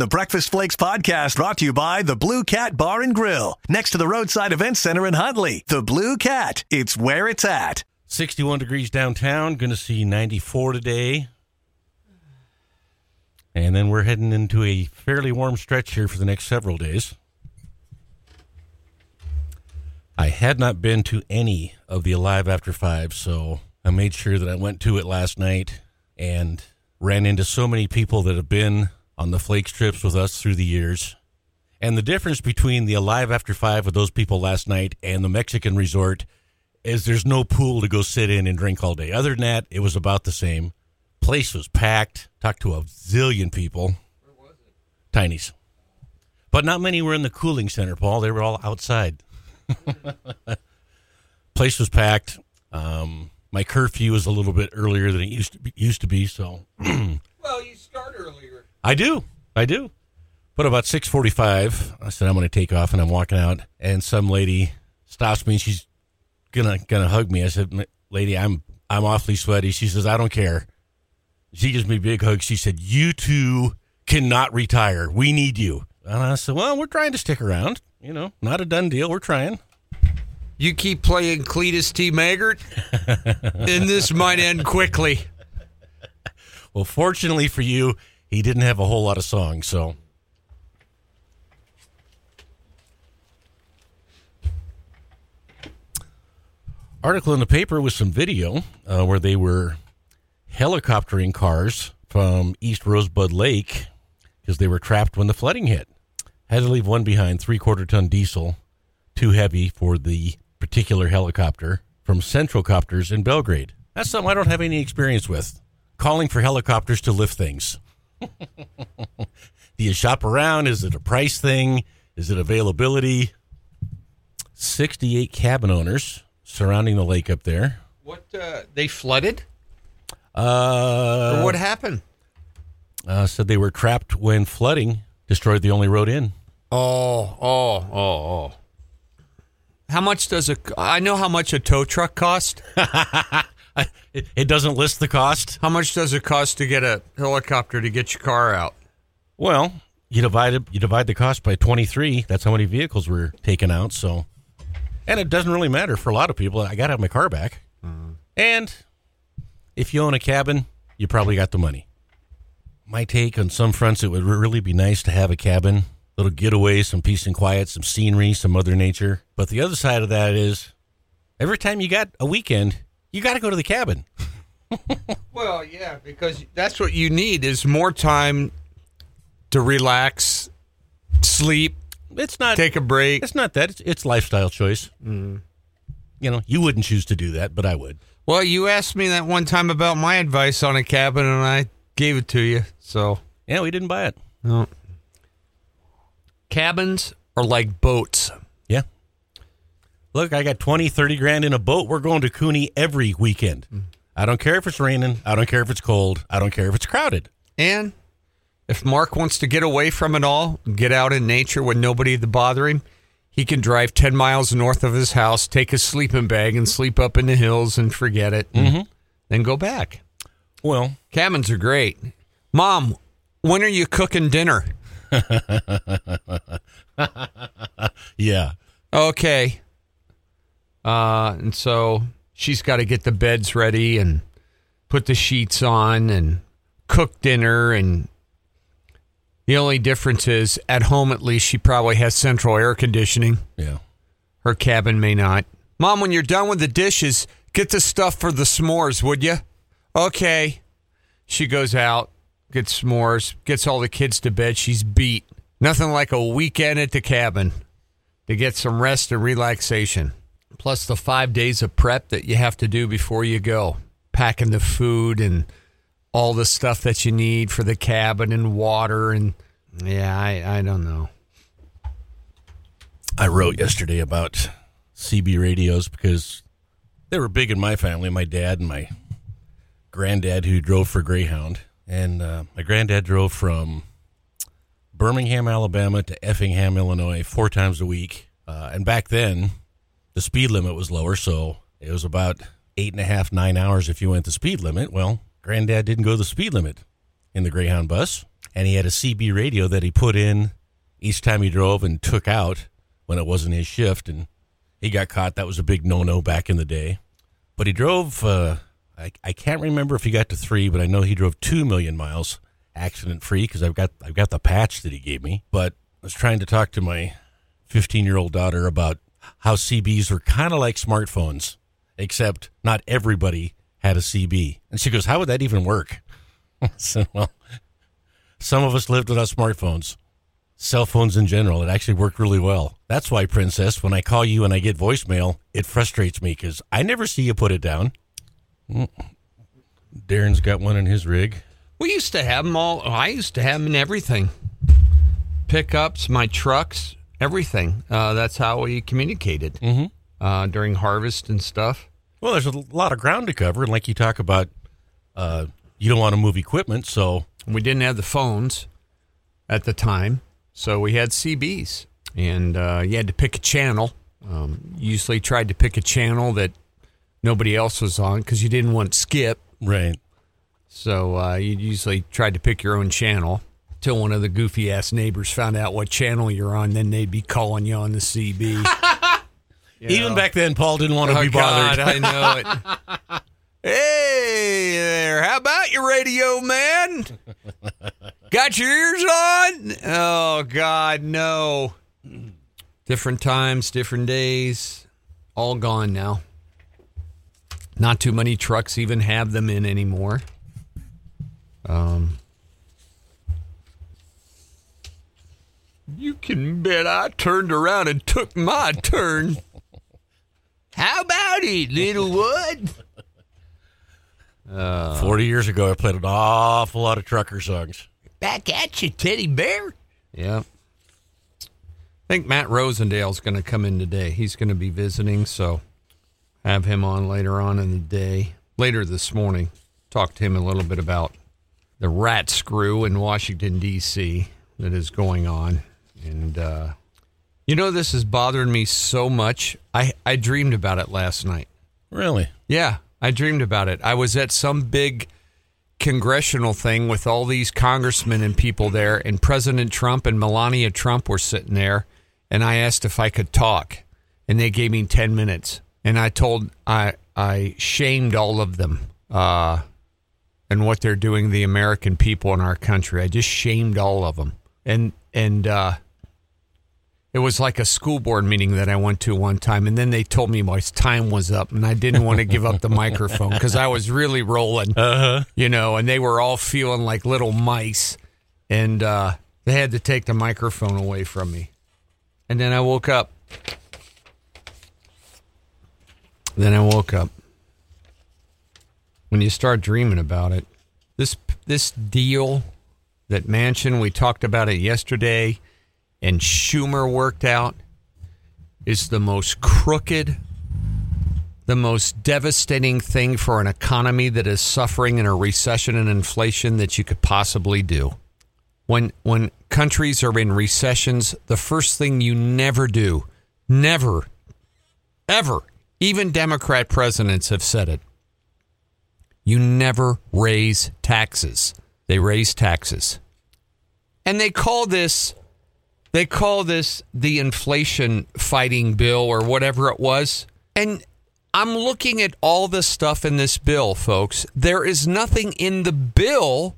The Breakfast Flakes podcast brought to you by the Blue Cat Bar and Grill, next to the Roadside Event Center in Huntley. The Blue Cat, it's where it's at. 61 degrees downtown. Going to see 94 today. And then we're heading into a fairly warm stretch here for the next several days. I had not been to any of the Alive After Five, so I made sure that I went to it last night and ran into so many people that have been on the Flakes trips with us through the years. And the difference between the Alive After Five with those people last night and the Mexican resort is there's no pool to go sit in and drink all day. Other than that, it was about the same. Place was packed. Talked to a zillion people. Where was it? Tiny's. But not many were in the cooling center, Paul. They were all outside. Place was packed. Um, my curfew was a little bit earlier than it used to be, used to be so well, you start earlier. I do. I do. But about 6:45, I said I'm going to take off and I'm walking out and some lady stops me and she's gonna gonna hug me. I said, "Lady, I'm I'm awfully sweaty." She says, "I don't care." She gives me a big hug. She said, "You two cannot retire. We need you." And I said, "Well, we're trying to stick around. You know, not a done deal. We're trying." You keep playing Cledus T. Maggard, and this might end quickly. Well, fortunately for you, he didn't have a whole lot of songs, so. Article in the paper with some video uh, where they were helicoptering cars from East Rosebud Lake because they were trapped when the flooding hit. Had to leave one behind, three quarter ton diesel, too heavy for the particular helicopter from Central Copters in Belgrade. That's something I don't have any experience with. Calling for helicopters to lift things. Do you shop around? Is it a price thing? Is it availability? 68 cabin owners surrounding the lake up there. What, uh, they flooded? Uh, or what happened? Uh, said they were trapped when flooding destroyed the only road in. Oh, oh, oh, oh. How much does a? I know how much a tow truck cost. it, it doesn't list the cost. How much does it cost to get a helicopter to get your car out? Well, you divide it, you divide the cost by twenty three. That's how many vehicles were taken out. So, and it doesn't really matter for a lot of people. I got to have my car back, mm. and if you own a cabin, you probably got the money. My take on some fronts, it would really be nice to have a cabin little getaway, some peace and quiet, some scenery, some mother nature. But the other side of that is every time you got a weekend, you got to go to the cabin. well, yeah, because that's what you need is more time to relax, sleep. It's not take a break. It's not that. It's, it's lifestyle choice. Mm. You know, you wouldn't choose to do that, but I would. Well, you asked me that one time about my advice on a cabin, and I gave it to you. So yeah, we didn't buy it. No. Cabins are like boats. Look, I got 20, 30 grand in a boat. We're going to Cooney every weekend. Mm. I don't care if it's raining. I don't care if it's cold. I don't care if it's crowded. And if Mark wants to get away from it all, get out in nature with nobody to bother him, he can drive 10 miles north of his house, take his sleeping bag, and sleep up in the hills and forget it, and mm-hmm. then go back. Well, cabins are great. Mom, when are you cooking dinner? yeah. Okay. Uh, and so she's got to get the beds ready and put the sheets on and cook dinner. And the only difference is at home, at least, she probably has central air conditioning. Yeah. Her cabin may not. Mom, when you're done with the dishes, get the stuff for the s'mores, would you? Okay. She goes out gets s'mores, gets all the kids to bed. She's beat. Nothing like a weekend at the cabin to get some rest and relaxation. Plus the five days of prep that you have to do before you go, packing the food and all the stuff that you need for the cabin and water and yeah, I, I don't know. I wrote yesterday about CB radios because they were big in my family. My dad and my granddad, who drove for Greyhound, and uh, my granddad drove from Birmingham, Alabama to Effingham, Illinois, four times a week. Uh, and back then, the speed limit was lower, so it was about eight and a half, nine hours if you went the speed limit. Well, granddad didn't go the speed limit in the Greyhound bus. and he had a CB radio that he put in each time he drove and took out when it wasn't his shift, and he got caught. That was a big no-no back in the day. But he drove. Uh, I, I can't remember if he got to three, but I know he drove two million miles accident free because I've got I've got the patch that he gave me. But I was trying to talk to my 15 year old daughter about how CBs were kind of like smartphones, except not everybody had a CB. And she goes, "How would that even work?" I said, "Well, some of us lived without smartphones." Cell phones in general, it actually worked really well. That's why, Princess, when I call you and I get voicemail, it frustrates me because I never see you put it down. Mm. Darren's got one in his rig. We used to have them all. I used to have them in everything pickups, my trucks, everything. Uh, that's how we communicated Mhm. uh, during harvest and stuff. Well, there's a lot of ground to cover, and like you talk about, uh, you don't want to move equipment, so We didn't have the phones at the time, so we had CBs, and uh, you had to pick a channel. Um, usually tried to pick a channel that nobody else was on because you didn't want skip. right. So uh, you usually tried to pick your own channel till one of the goofy ass neighbors found out what channel you're on. Then they'd be calling you on the CB. You Even know? back then, Paul didn't want to Oh, be bothered. God, I know it. hey there, how about your radio, man? Got your ears on? Oh God, no. Different times, different days, all gone now. Not too many trucks even have them in anymore. Um, you can bet I turned around and took my turn. How about it, little wood? Forty years ago, I played an awful lot of trucker songs. Back at you, teddy bear. Yep. I think Matt Rosendale's going to come in today. He's going to be visiting, so have him on later on in the day. Later this morning, talk to him a little bit about the rat screw in Washington D.C. that is going on, and uh, you know this is bothering me so much. I I dreamed about it last night. Really? Yeah, I dreamed about it. I was at some big congressional thing with all these congressmen and people there, and President Trump and Melania Trump were sitting there, and I asked if I could talk, and they gave me ten minutes, and I told I I shamed all of them. Uh, and what they're doing the American people in our country. I just shamed all of them. And and uh, it was like a school board meeting that I went to one time, and then they told me my time was up, and I didn't want to give up the microphone because I was really rolling, Uh huh. you know. And they were all feeling like little mice, and uh, they had to take the microphone away from me. And then I woke up. Then I woke up. When you start dreaming about it, this this deal, that mansion we talked about it yesterday, and Schumer worked out, is the most crooked, the most devastating thing for an economy that is suffering in a recession and inflation that you could possibly do. When when countries are in recessions, the first thing you never do, never, ever, even Democrat presidents have said it. You never raise taxes. They raise taxes. And they call this they call this the inflation fighting bill or whatever it was. And I'm looking at all the stuff in this bill, folks. There is nothing in the bill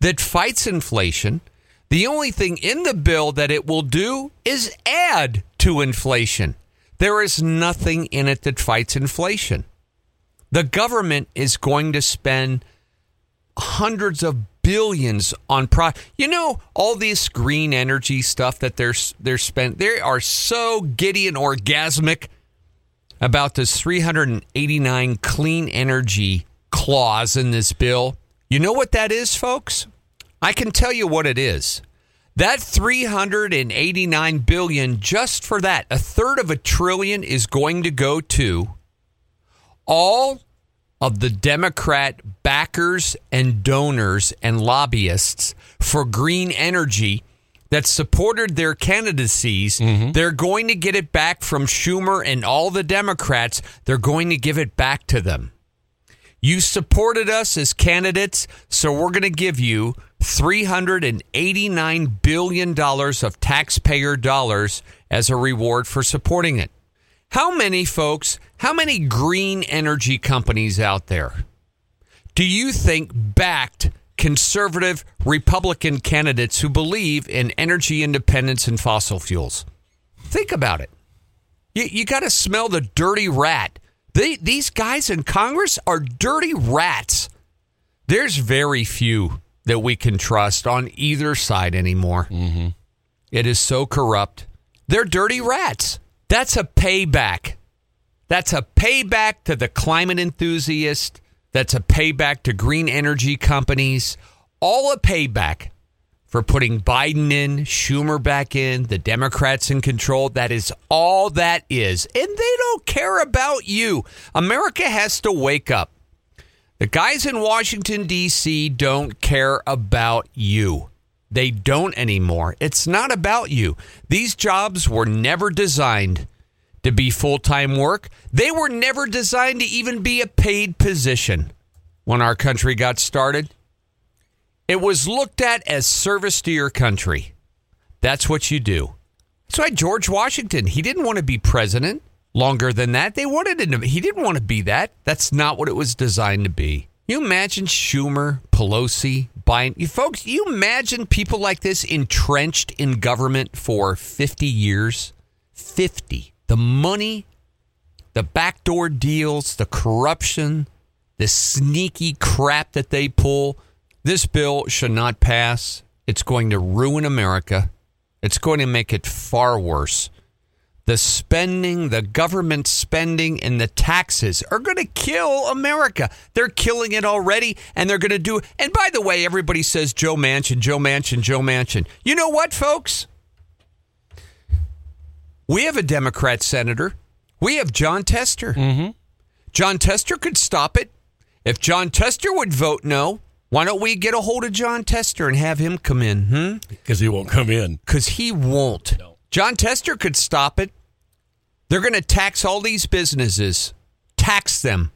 that fights inflation. The only thing in the bill that it will do is add to inflation. There is nothing in it that fights inflation. The government is going to spend hundreds of billions on pro you know all this green energy stuff that they're they're spent they are so giddy and orgasmic about this 389 clean energy clause in this bill. You know what that is folks? I can tell you what it is. That 389 billion just for that a third of a trillion is going to go to all of the Democrat backers and donors and lobbyists for green energy that supported their candidacies, mm-hmm. they're going to get it back from Schumer and all the Democrats. They're going to give it back to them. You supported us as candidates, so we're going to give you $389 billion of taxpayer dollars as a reward for supporting it. How many folks, how many green energy companies out there do you think backed conservative Republican candidates who believe in energy independence and fossil fuels? Think about it. You, you got to smell the dirty rat. They, these guys in Congress are dirty rats. There's very few that we can trust on either side anymore. Mm-hmm. It is so corrupt. They're dirty rats. That's a payback. That's a payback to the climate enthusiast. That's a payback to green energy companies. All a payback for putting Biden in, Schumer back in, the Democrats in control. That is all that is. And they don't care about you. America has to wake up. The guys in Washington, D.C. don't care about you. They don't anymore. It's not about you. These jobs were never designed to be full time work, they were never designed to even be a paid position when our country got started. It was looked at as service to your country. That's what you do. That's why George Washington, he didn't want to be president longer than that. They wanted him he didn't want to be that. That's not what it was designed to be. You imagine Schumer, Pelosi, Biden, you folks, you imagine people like this entrenched in government for 50 years? 50. The money, the backdoor deals, the corruption, the sneaky crap that they pull. This bill should not pass. It's going to ruin America. It's going to make it far worse. The spending, the government spending, and the taxes are going to kill America. They're killing it already, and they're going to do. And by the way, everybody says Joe Manchin, Joe Manchin, Joe Manchin. You know what, folks? We have a Democrat senator. We have Jon Tester. Mm-hmm. Jon Tester could stop it. If Jon Tester would vote no, why don't we get a hold of Jon Tester and have him come in? Hmm? Because he won't come in. Because he won't. No. Jon Tester could stop it. They're going to tax all these businesses, tax them.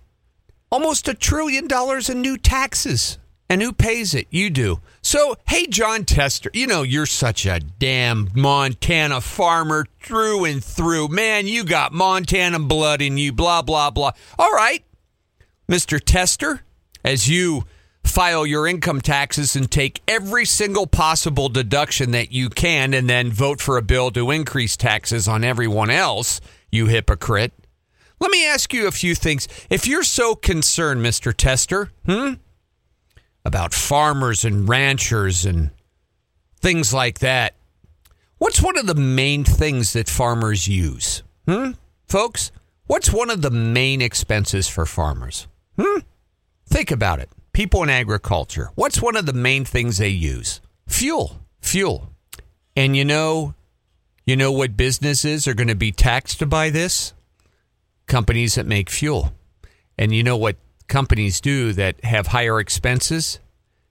Almost a trillion dollars in new taxes. And who pays it? You do. So, hey, Jon Tester, you know, you're such a damn Montana farmer through and through. Man, you got Montana blood in you, blah, blah, blah. All right, Mr. Tester, as you file your income taxes and take every single possible deduction that you can and then vote for a bill to increase taxes on everyone else, you hypocrite. Let me ask you a few things. If you're so concerned, Mr. Tester, hmm, about farmers and ranchers and things like that, what's one of the main things that farmers use? Hmm, folks, what's one of the main expenses for farmers? Hmm? Think about it. People in agriculture, what's one of the main things they use? Fuel. Fuel. And you know, you know what businesses are going to be taxed by this? Companies that make fuel. And you know what companies do that have higher expenses?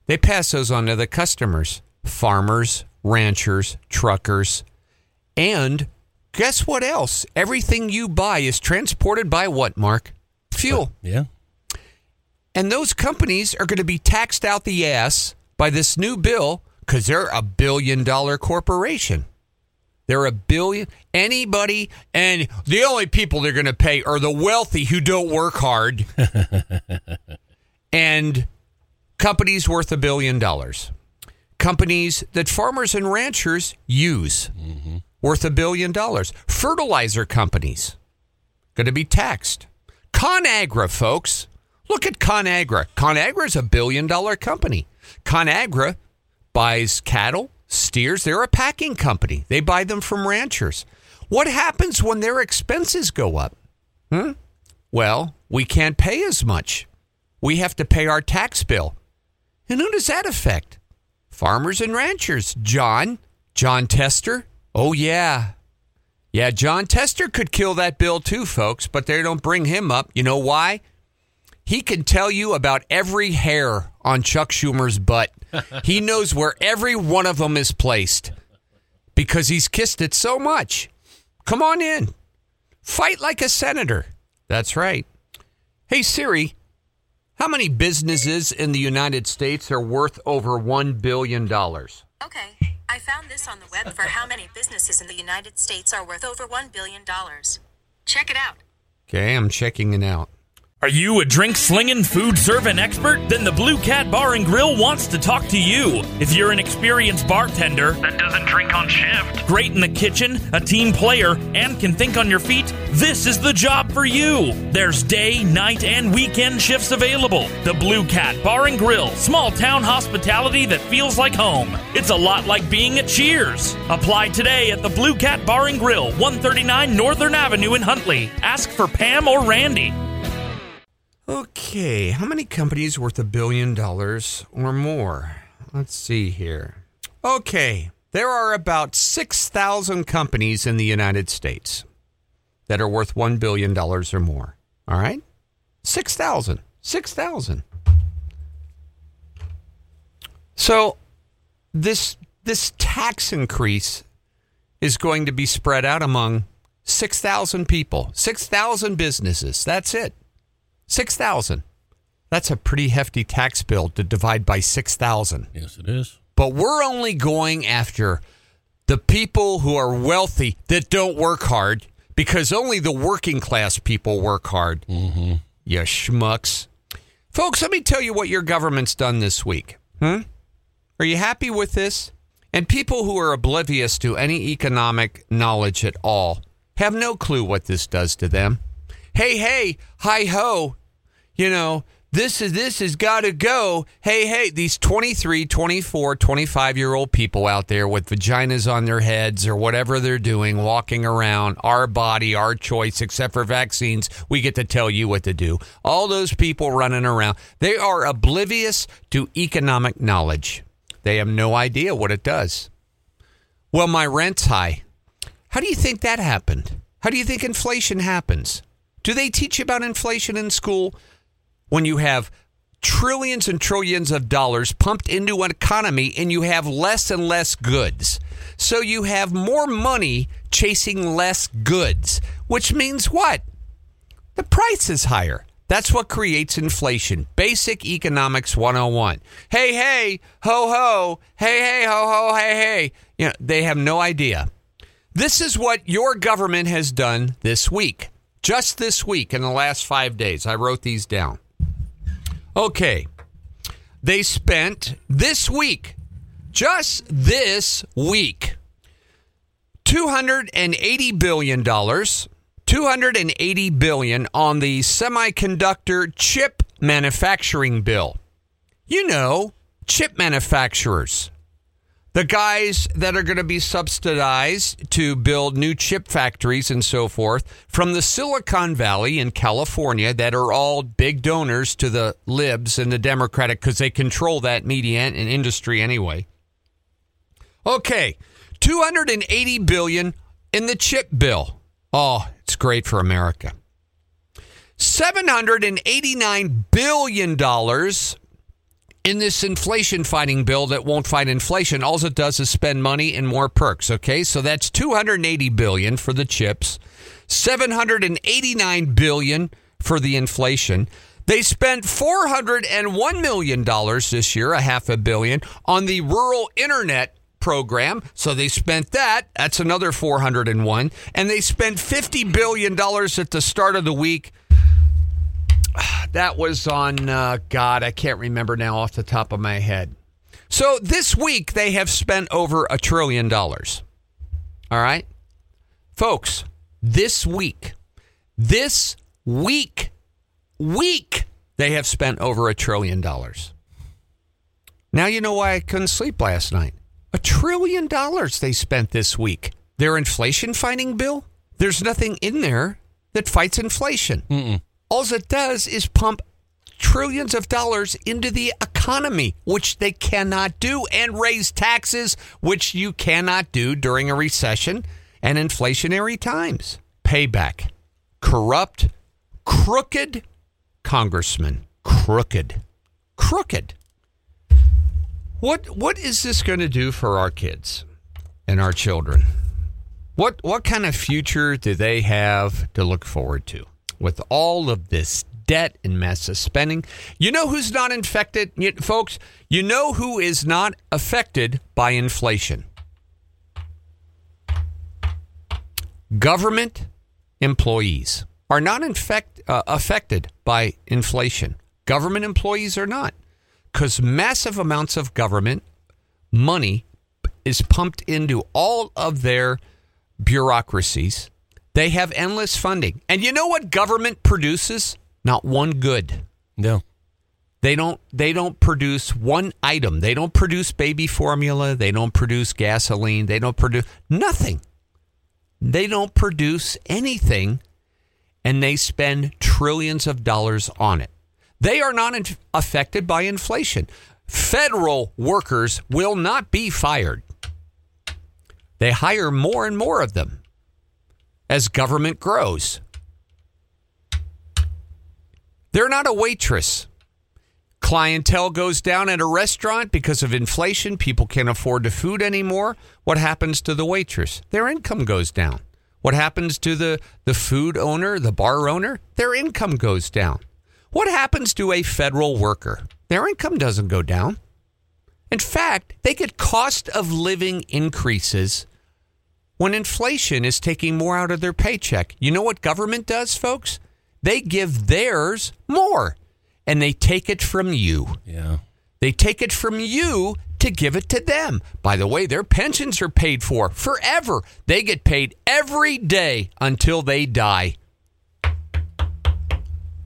They pass those on to the customers farmers, ranchers, truckers. And guess what else? Everything you buy is transported by what, Mark? Fuel. Yeah. And those companies are going to be taxed out the ass by this new bill because they're a billion dollar corporation. They're a billion. Anybody, and the only people they're going to pay are the wealthy who don't work hard and companies worth a billion dollars. Companies that farmers and ranchers use mm-hmm. worth a billion dollars. Fertilizer companies going to be taxed. ConAgra, folks. Look at ConAgra. ConAgra is a billion dollar company. ConAgra buys cattle, steers. They're a packing company. They buy them from ranchers. What happens when their expenses go up? Hmm? Well, we can't pay as much. We have to pay our tax bill. And who does that affect? Farmers and ranchers. Jon, Jon Tester. Oh, yeah. Yeah, Jon Tester could kill that bill too, folks, but they don't bring him up. You know why? He can tell you about every hair on Chuck Schumer's butt. He knows where every one of them is placed because he's kissed it so much. Come on in. Fight like a senator. That's right. Hey, Siri, How many businesses in the United States are worth over $1 billion? Okay, I found this on the web for how many businesses in the United States are worth over $1 billion. Check it out. Okay, I'm checking it out. Are you a drink slinging, food serving expert? Then the Blue Cat Bar and Grill wants to talk to you. If you're an experienced bartender that doesn't drink on shift, great in the kitchen, a team player, and can think on your feet, this is the job for you. There's day, night, and weekend shifts available. The Blue Cat Bar and Grill, small town hospitality that feels like home. It's a lot like being at Cheers. Apply today at the Blue Cat Bar and Grill, 139 Northern Avenue in Huntley. Ask for Pam or Randy. Okay, how many companies worth a billion dollars or more? Let's see here. Okay, there are about 6,000 companies in the United States that are worth $1 billion or more. All right? 6,000. 6,000. So this this tax increase is going to be spread out among 6,000 people, 6,000 businesses. That's it. 6,000. That's a pretty hefty tax bill to divide by 6,000. Yes, it is. But we're only going after the people who are wealthy that don't work hard because only the working class people work hard. Mm-hmm. You schmucks. Folks, let me tell you what your government's done this week. Hmm? Are you happy with this? And people who are oblivious to any economic knowledge at all have no clue what this does to them. Hey, hey, hi ho, you know, this is this has got to go. Hey, hey, these 23, 24, 25 year old people out there with vaginas on their heads or whatever they're doing, walking around, our body, our choice, except for vaccines, we get to tell you what to do. All those people running around, they are oblivious to economic knowledge. They have no idea what it does. Well, my rent's high. How do you think that happened? How do you think inflation happens? Do they teach you about inflation in school? When you have trillions and trillions of dollars pumped into an economy and you have less and less goods. So you have more money chasing less goods, which means what? The price is higher. That's what creates inflation. Basic economics 101. Hey, hey, ho, ho, hey, hey, ho, ho, hey, hey. You know, they have no idea. This is what your government has done this week. Just this week, in the last five days. I wrote these down. Okay. They spent this week, just this week, $280 billion, $280 billion on the semiconductor chip manufacturing bill. You know, chip manufacturers. The guys that are going to be subsidized to build new chip factories and so forth from the Silicon Valley in California that are all big donors to the libs and the Democratic because they control that media and industry anyway. Okay, 280 billion in the chip bill. Oh, it's great for America. $789 billion in this inflation fighting bill that won't fight inflation. All it does is spend money and more perks. Okay, so that's 280 billion for the chips, 789 billion for the inflation. They spent 401 million dollars this year, a half a billion, on the rural internet program. So they spent that. That's another 401. And they spent 50 billion dollars at the start of the week that was on, uh, God, I can't remember now off the top of my head. So this week they have spent over a trillion dollars. All right? Folks, this week, this week, week, they have spent over a trillion dollars. Now you know why I couldn't sleep last night. A trillion dollars they spent this week. Their inflation fighting bill? There's nothing in there that fights inflation. Mm-mm. All it does is pump trillions of dollars into the economy, which they cannot do, and raise taxes, which you cannot do during a recession and inflationary times. Payback. Corrupt, crooked congressman. Crooked. Crooked. What what is this going to do for our kids and our children? What what kind of future do they have to look forward to? With all of this debt and massive spending. You know who's not infected, y- folks? You know who is not affected by inflation? Government employees are not infect, uh, affected by inflation. Government employees are not because massive amounts of government money is pumped into all of their bureaucracies. They have endless funding. And you know what government produces? Not one good. No. They don't they don't produce one item. They don't produce baby formula, they don't produce gasoline, they don't produce nothing. They don't produce anything and they spend trillions of dollars on it. They are not in- affected by inflation. Federal workers will not be fired. They hire more and more of them as government grows. They're not a waitress. Clientele goes down at a restaurant because of inflation. People can't afford the food anymore. What happens to the waitress? Their income goes down. What happens to the, the food owner, the bar owner? Their income goes down. What happens to a federal worker? Their income doesn't go down. In fact, they get cost of living increases when inflation is taking more out of their paycheck. You know what government does, folks? They give theirs more and they take it from you. Yeah. They take it from you to give it to them. By the way, their pensions are paid for forever. They get paid every day until they die.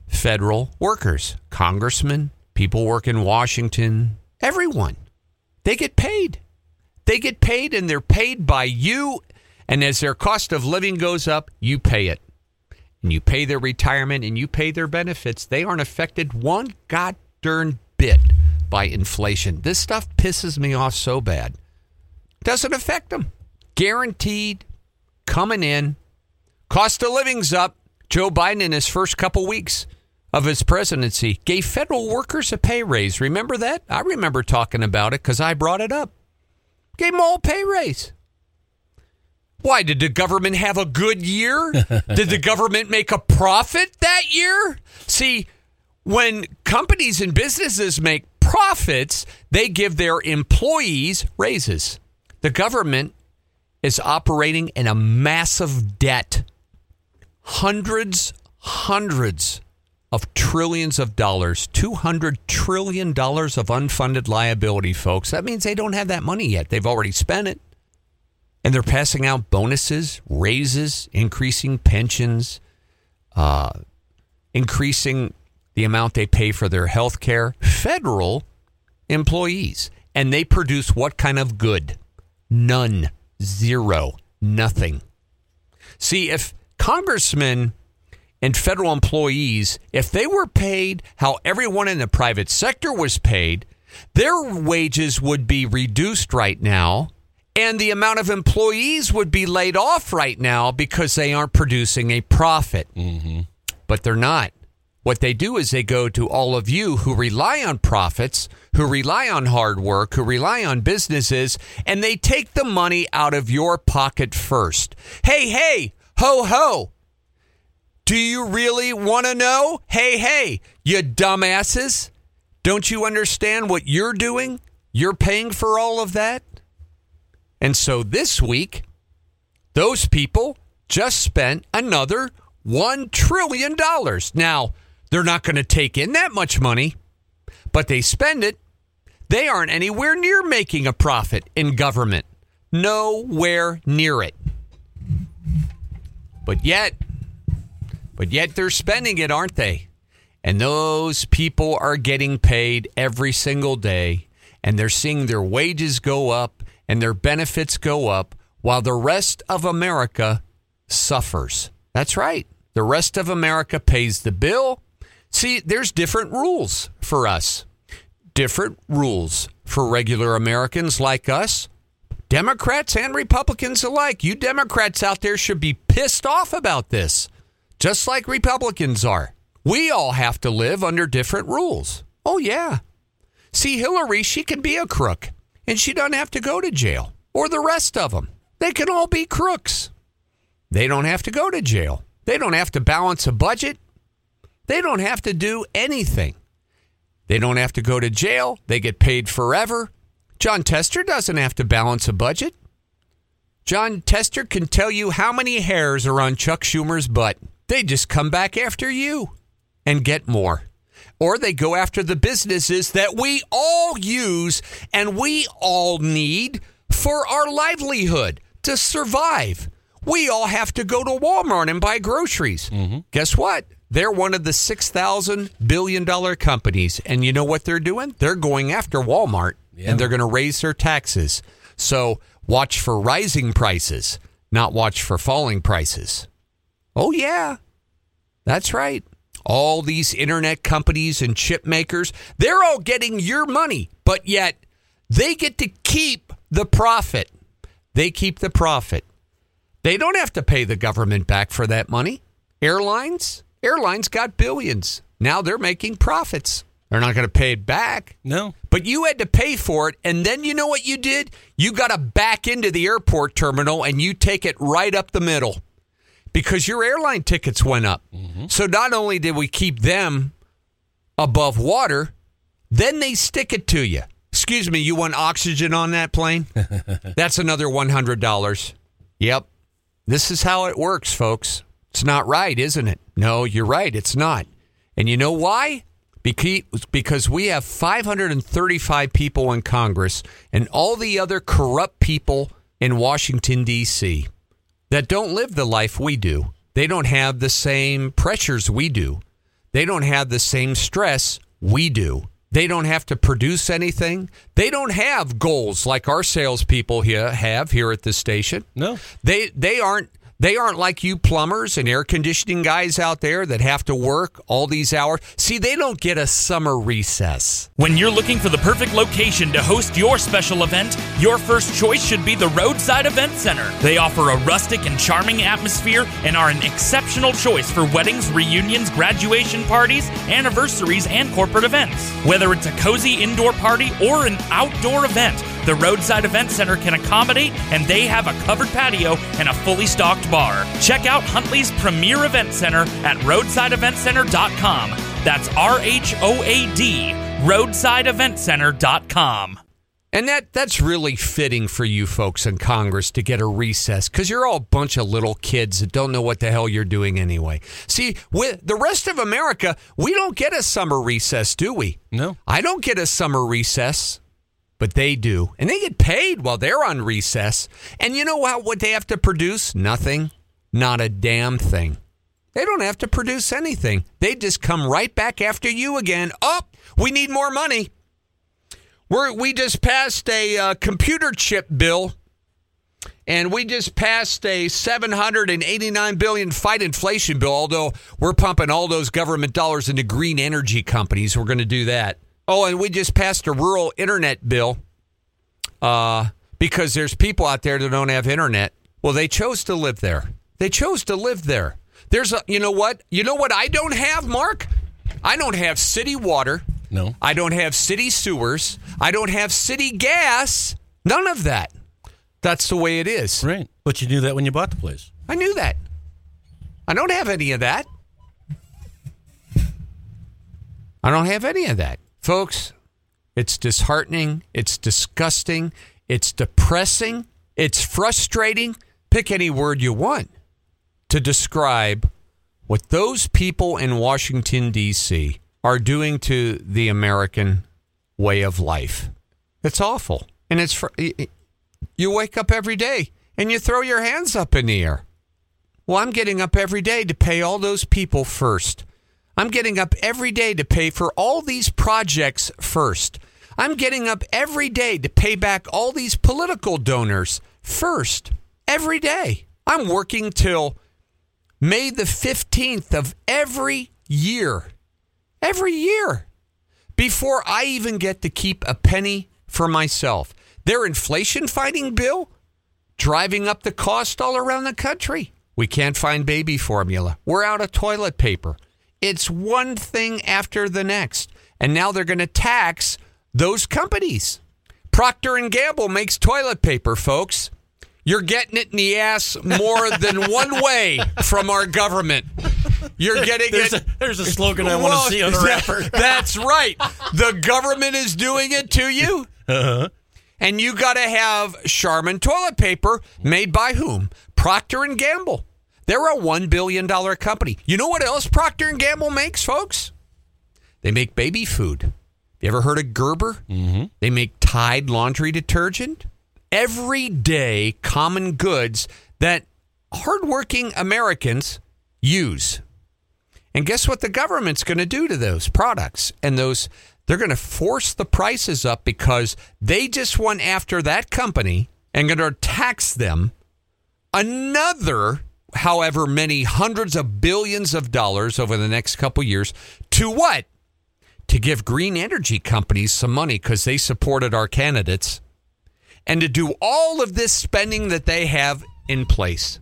Federal workers, congressmen, people work in Washington, everyone. They get paid. They get paid and they're paid by you. And as their cost of living goes up, you pay it. And you pay their retirement and you pay their benefits. They aren't affected one god darn bit by inflation. This stuff pisses me off so bad. Doesn't affect them. Guaranteed coming in. Cost of living's up. Joe Biden in his first couple weeks of his presidency gave federal workers a pay raise. Remember that? I remember talking about it because I brought it up. Gave them all a pay raise. Why did the government have a good year? did the government make a profit that year? See, when companies and businesses make profits, they give their employees raises. The government is operating in a massive debt. Hundreds, hundreds of trillions of dollars, $200 trillion of unfunded liability, folks. That means they don't have that money yet. They've already spent it. And they're passing out bonuses, raises, increasing pensions, uh, increasing the amount they pay for their health care. Federal employees. And they produce what kind of good? None. Zero. Nothing. See, if congressmen and federal employees, if they were paid how everyone in the private sector was paid, their wages would be reduced right now, and the amount of employees would be laid off right now because they aren't producing a profit. Mm-hmm. But they're not. What they do is they go to all of you who rely on profits, who rely on hard work, who rely on businesses, and they take the money out of your pocket first. Hey, hey, ho, ho. Do you really want to know? Hey, hey, you dumbasses. Don't you understand what you're doing? You're paying for all of that. And so this week, those people just spent another $1 trillion. Now, they're not going to take in that much money, but they spend it. They aren't anywhere near making a profit in government. Nowhere near it. But yet, but yet they're spending it, aren't they? And those people are getting paid every single day, and they're seeing their wages go up and their benefits go up while the rest of America suffers. That's right. The rest of America pays the bill. See, there's different rules for us, different rules for regular Americans like us. Democrats and Republicans alike. You Democrats out there should be pissed off about this, just like Republicans are. We all have to live under different rules. Oh, yeah. See, Hillary, she can be a crook, and she doesn't have to go to jail, or the rest of them. They can all be crooks. They don't have to go to jail. They don't have to balance a budget. They don't have to do anything. They don't have to go to jail. They get paid forever. Jon Tester doesn't have to balance a budget. Jon Tester can tell you how many hairs are on Chuck Schumer's butt. They just come back after you and get more. Or they go after the businesses that we all use and we all need for our livelihood to survive. We all have to go to Walmart and buy groceries. Mm-hmm. Guess what? They're one of the $6,000 billion companies. And you know what they're doing? They're going after Walmart and they're going to raise their taxes. So watch for rising prices, not watch for falling prices. Oh, yeah. That's right. All these internet companies and chip makers, they're all getting your money, but yet they get to keep the profit. They keep the profit. They don't have to pay the government back for that money. Airlines, airlines got billions. Now they're making profits. They're not going to pay it back. No. But you had to pay for it. And then you know what you did? You got to back into the airport terminal and you take it right up the middle because your airline tickets went up. So not only did we keep them above water, then they stick it to you. Excuse me, you want oxygen on that plane? That's another $100. Yep. This is how it works, folks. It's not right, isn't it? No, you're right. It's not. And you know why? Because because we have 535 people in Congress and all the other corrupt people in Washington, D.C. that don't live the life we do. They don't have the same pressures we do. They don't have the same stress we do. They don't have to produce anything. They don't have goals like our salespeople here have here at the station. No. They they aren't they aren't like you plumbers and air conditioning guys out there that have to work all these hours. See, they don't get a summer recess. When you're looking for the perfect location to host your special event, your first choice should be the Roadside Event Center. They offer a rustic and charming atmosphere and are an exceptional choice for weddings, reunions, graduation parties, anniversaries, and corporate events. Whether it's a cozy indoor party or an outdoor event, the Roadside Event Center can accommodate, and they have a covered patio and a fully stocked bar. Check out Huntley's premier event center at roadsideeventcenter.com. That's R H O A D, roadsideeventcenter.com. And that that's really fitting for you folks in Congress to get a recess because you're all a bunch of little kids that don't know what the hell you're doing anyway. See, with the rest of America, we don't get a summer recess, do we? No. I don't get a summer recess, but they do. And they get paid while they're on recess. And you know what, what they have to produce? Nothing. Not a damn thing. They don't have to produce anything. They just come right back after you again. Oh, we need more money. We're, we just passed a uh, computer chip bill, and we just passed a 789 billion fight inflation bill. Although we're pumping all those government dollars into green energy companies, we're going to do that. Oh, and we just passed a rural internet bill uh, because there's people out there that don't have internet. Well, they chose to live there. They chose to live there. There's a, you know what? You know what I don't have, Mark? I don't have city water. No. I don't have city sewers. I don't have city gas. None of that. That's the way it is. Right. But you knew that when you bought the place. I knew that. I don't have any of that. I don't have any of that. Folks, it's disheartening. It's disgusting. It's depressing. It's frustrating. Pick any word you want to describe what those people in Washington, D.C. are doing to the American way of life. It's awful. And it's fr- you wake up every day and you throw your hands up in the air. Well, I'm getting up every day to pay all those people first. I'm getting up every day to pay for all these projects first. I'm getting up every day to pay back all these political donors first. Every day. I'm working till May the 15th of every year. Every year. Before I even get to keep a penny for myself. Their inflation fighting bill driving up the cost all around the country. We can't find baby formula. We're out of toilet paper. It's one thing after the next. And now they're going to tax those companies. Procter and Gamble makes toilet paper, folks. You're getting it in the ass more than one way from our government. You're getting There's it. a, there's a slogan I want to see on the wrapper. That's right. The government is doing it to you. Uh-huh. And you got to have Charmin toilet paper made by whom? Procter and Gamble. They're a 1 billion dollar company. You know what else Procter and Gamble makes, folks? They make baby food. You ever heard of Gerber? Mm-hmm. They make Tide laundry detergent. Everyday common goods that hardworking Americans use. And guess what the government's going to do to those products and those they're going to force the prices up because they just went after that company and going to tax them another however many hundreds of billions of dollars over the next couple years to what? To give green energy companies some money cuz they supported our candidates and to do all of this spending that they have in place.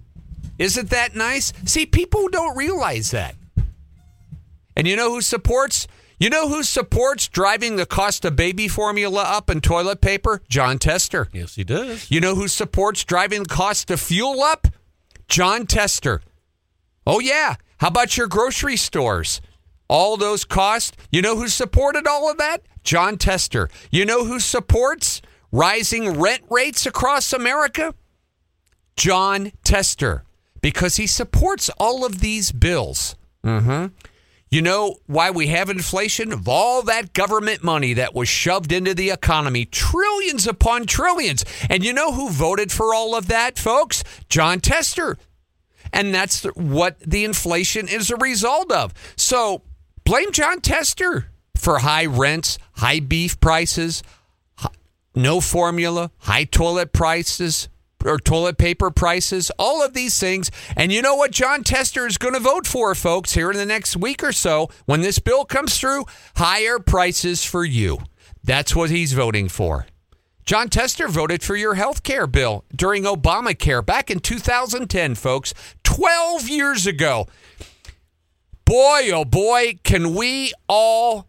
Isn't that nice? See, people don't realize that. And you know who supports? You know who supports driving the cost of baby formula up and toilet paper? Jon Tester. Yes, he does. You know who supports driving the cost of fuel up? Jon Tester. Oh, yeah. How about your grocery stores? All those costs. You know who supported all of that? Jon Tester. You know who supports rising rent rates across America? Jon Tester. Because he supports all of these bills. Mm-hmm. You know why we have inflation? Of all that government money that was shoved into the economy, trillions upon trillions. And you know who voted for all of that, folks? Jon Tester. And that's what the inflation is a result of. So blame Jon Tester for high rents, high beef prices, no formula, high toilet prices or toilet paper prices, all of these things. And you know what Jon Tester is going to vote for, folks, here in the next week or so when this bill comes through? Higher prices for you. That's what he's voting for. Jon Tester voted for your health care bill during Obamacare back in 2010, folks, 12 years ago. Boy, oh boy, can we all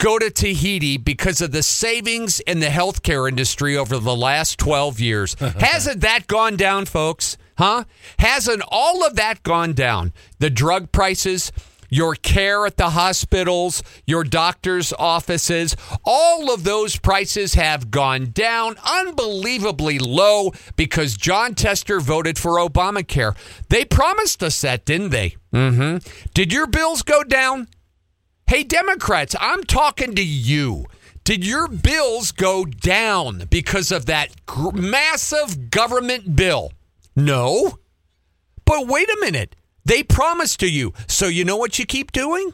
go to Tahiti because of the savings in the healthcare industry over the last 12 years. Hasn't that gone down, folks? Huh? Hasn't all of that gone down? The drug prices, your care at the hospitals, your doctor's offices, all of those prices have gone down unbelievably low because Jon Tester voted for Obamacare. They promised us that, didn't they? Mm-hmm. Did your bills go down? Hey, Democrats, I'm talking to you. Did your bills go down because of that gr- massive government bill? No. But wait a minute. They promised to you. So you know what you keep doing?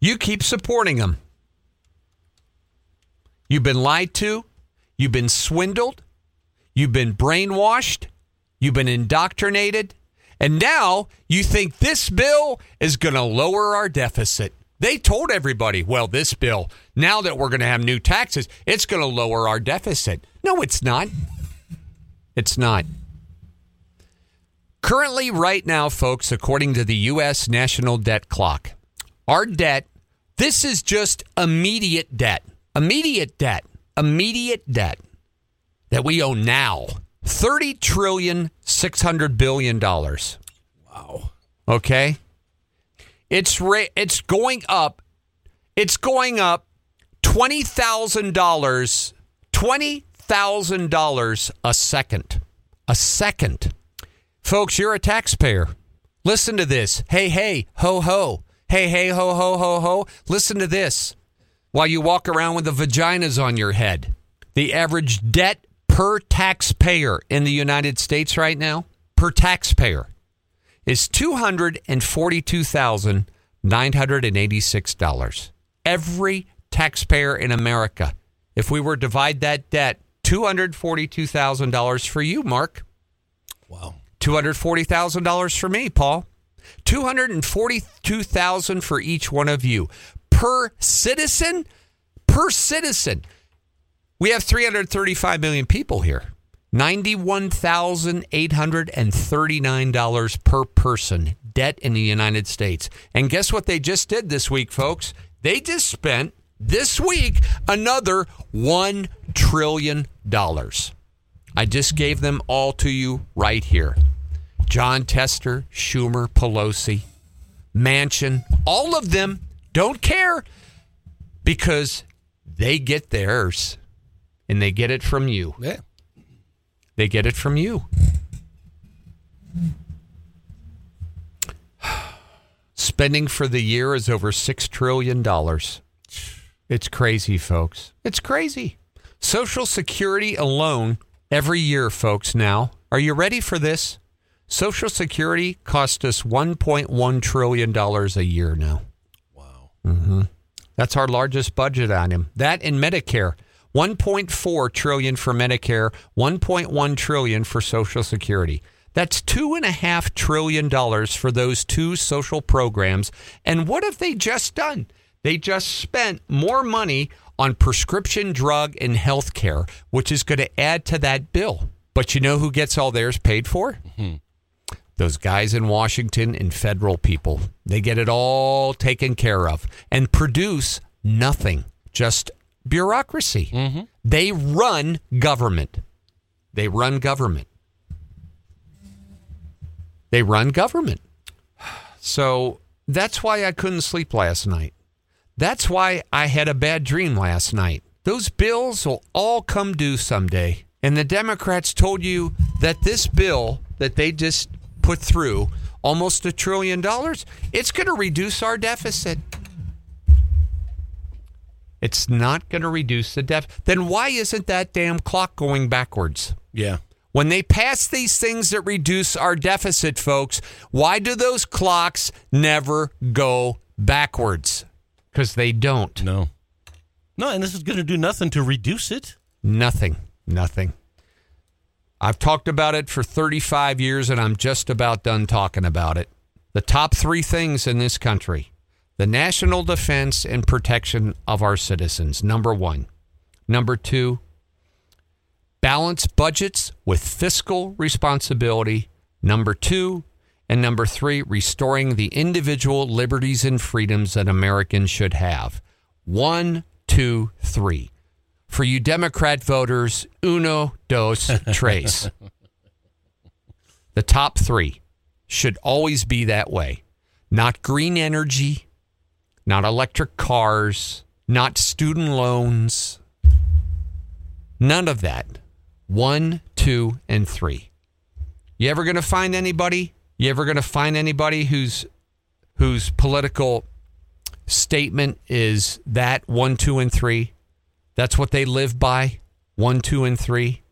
You keep supporting them. You've been lied to. You've been swindled. You've been brainwashed. You've been indoctrinated. And now you think this bill is going to lower our deficit. They told everybody, well, this bill, now that we're going to have new taxes, it's going to lower our deficit. No, it's not. It's not. Currently, right now, folks, according to the U.S. national debt clock, our debt, this is just immediate debt. Immediate debt. Immediate debt that we owe now. Thirty trillion six hundred billion dollars. Wow. Okay, it's ra- it's going up. It's going up twenty thousand dollars. Twenty thousand dollars a second. A second, folks. You're a taxpayer. Listen to this. Hey, hey, ho, ho. Hey, hey, ho, ho, ho, ho. Listen to this. While you walk around with the vaginas on your head, the average debt per taxpayer in the United States right now, per taxpayer, is $242,986. Every taxpayer in America. If we were to divide that debt, $242,000 for you, Mark. Wow. $240,000 for me, Paul. 242,000 for each one of you per citizen, per citizen. We have 335 million people here. $91,839 per person debt in the United States. And guess what they just did this week, folks? They just spent this week another $1 trillion. I just gave them all to you right here. Jon Tester, Schumer, Pelosi, Manchin, all of them don't care because they get theirs and they get it from you. Yeah. They get it from you. Spending for the year is over $6 trillion. It's crazy, folks. It's crazy. Social Security alone every year, folks, now. Are you ready for this? Social Security cost us $1.1 trillion a year now. Wow. Mm-hmm. Wow. That's our largest budget item. That and Medicare. 1.4 trillion for Medicare, 1.1 trillion for Social Security. That's two and a half trillion dollars for those two social programs. And what have they just done? They just spent more money on prescription drug and health care, which is going to add to that bill. But you know who gets all theirs paid for? Hmm. Those guys in Washington and federal people. They get it all taken care of and produce nothing, just bureaucracy. Mm-hmm. They run government. They run government. They run government. So that's why I couldn't sleep last night. That's why I had a bad dream last night. Those bills will all come due someday. And the Democrats told you that this bill that they just put through, almost a trillion dollars, it's going to reduce our deficit. It's not going to reduce the deficit. Then why isn't that damn clock going backwards? Yeah. When they pass these things that reduce our deficit, folks, why do those clocks never go backwards? Because they don't. No. No, and this is going to do nothing to reduce it. Nothing. Nothing. I've talked about it for 35 years and I'm just about done talking about it. The top three things in this country the national defense and protection of our citizens, number one. Number two, balance budgets with fiscal responsibility. Number two. And number three, restoring the individual liberties and freedoms that Americans should have. One, two, three. For you Democrat voters, uno, dos, tres. the top three should always be that way. Not green energy, not electric cars, not student loans. None of that. One, two, and three. You ever going to find anybody? You ever going to find anybody whose whose political statement is that one, two, and three? That's what they live by? One, two, and three?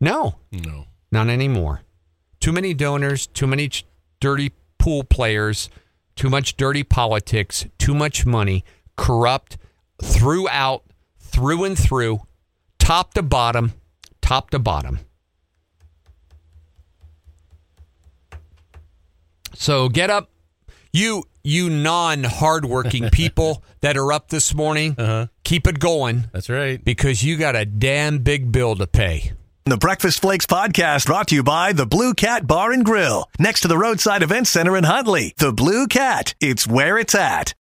No, No. not anymore. Too many donors, too many ch- dirty pool players, too much dirty politics, too much money, corrupt throughout, through and through, top to bottom, top to bottom. So get up, you you non hardworking people that are up this morning. Uh-huh. Keep it going That's right. because you got a damn big bill to pay. The Breakfast Flakes podcast brought to you by the Blue Cat Bar and Grill, next to the Roadside Event Center in Huntley. The Blue Cat, it's where it's at.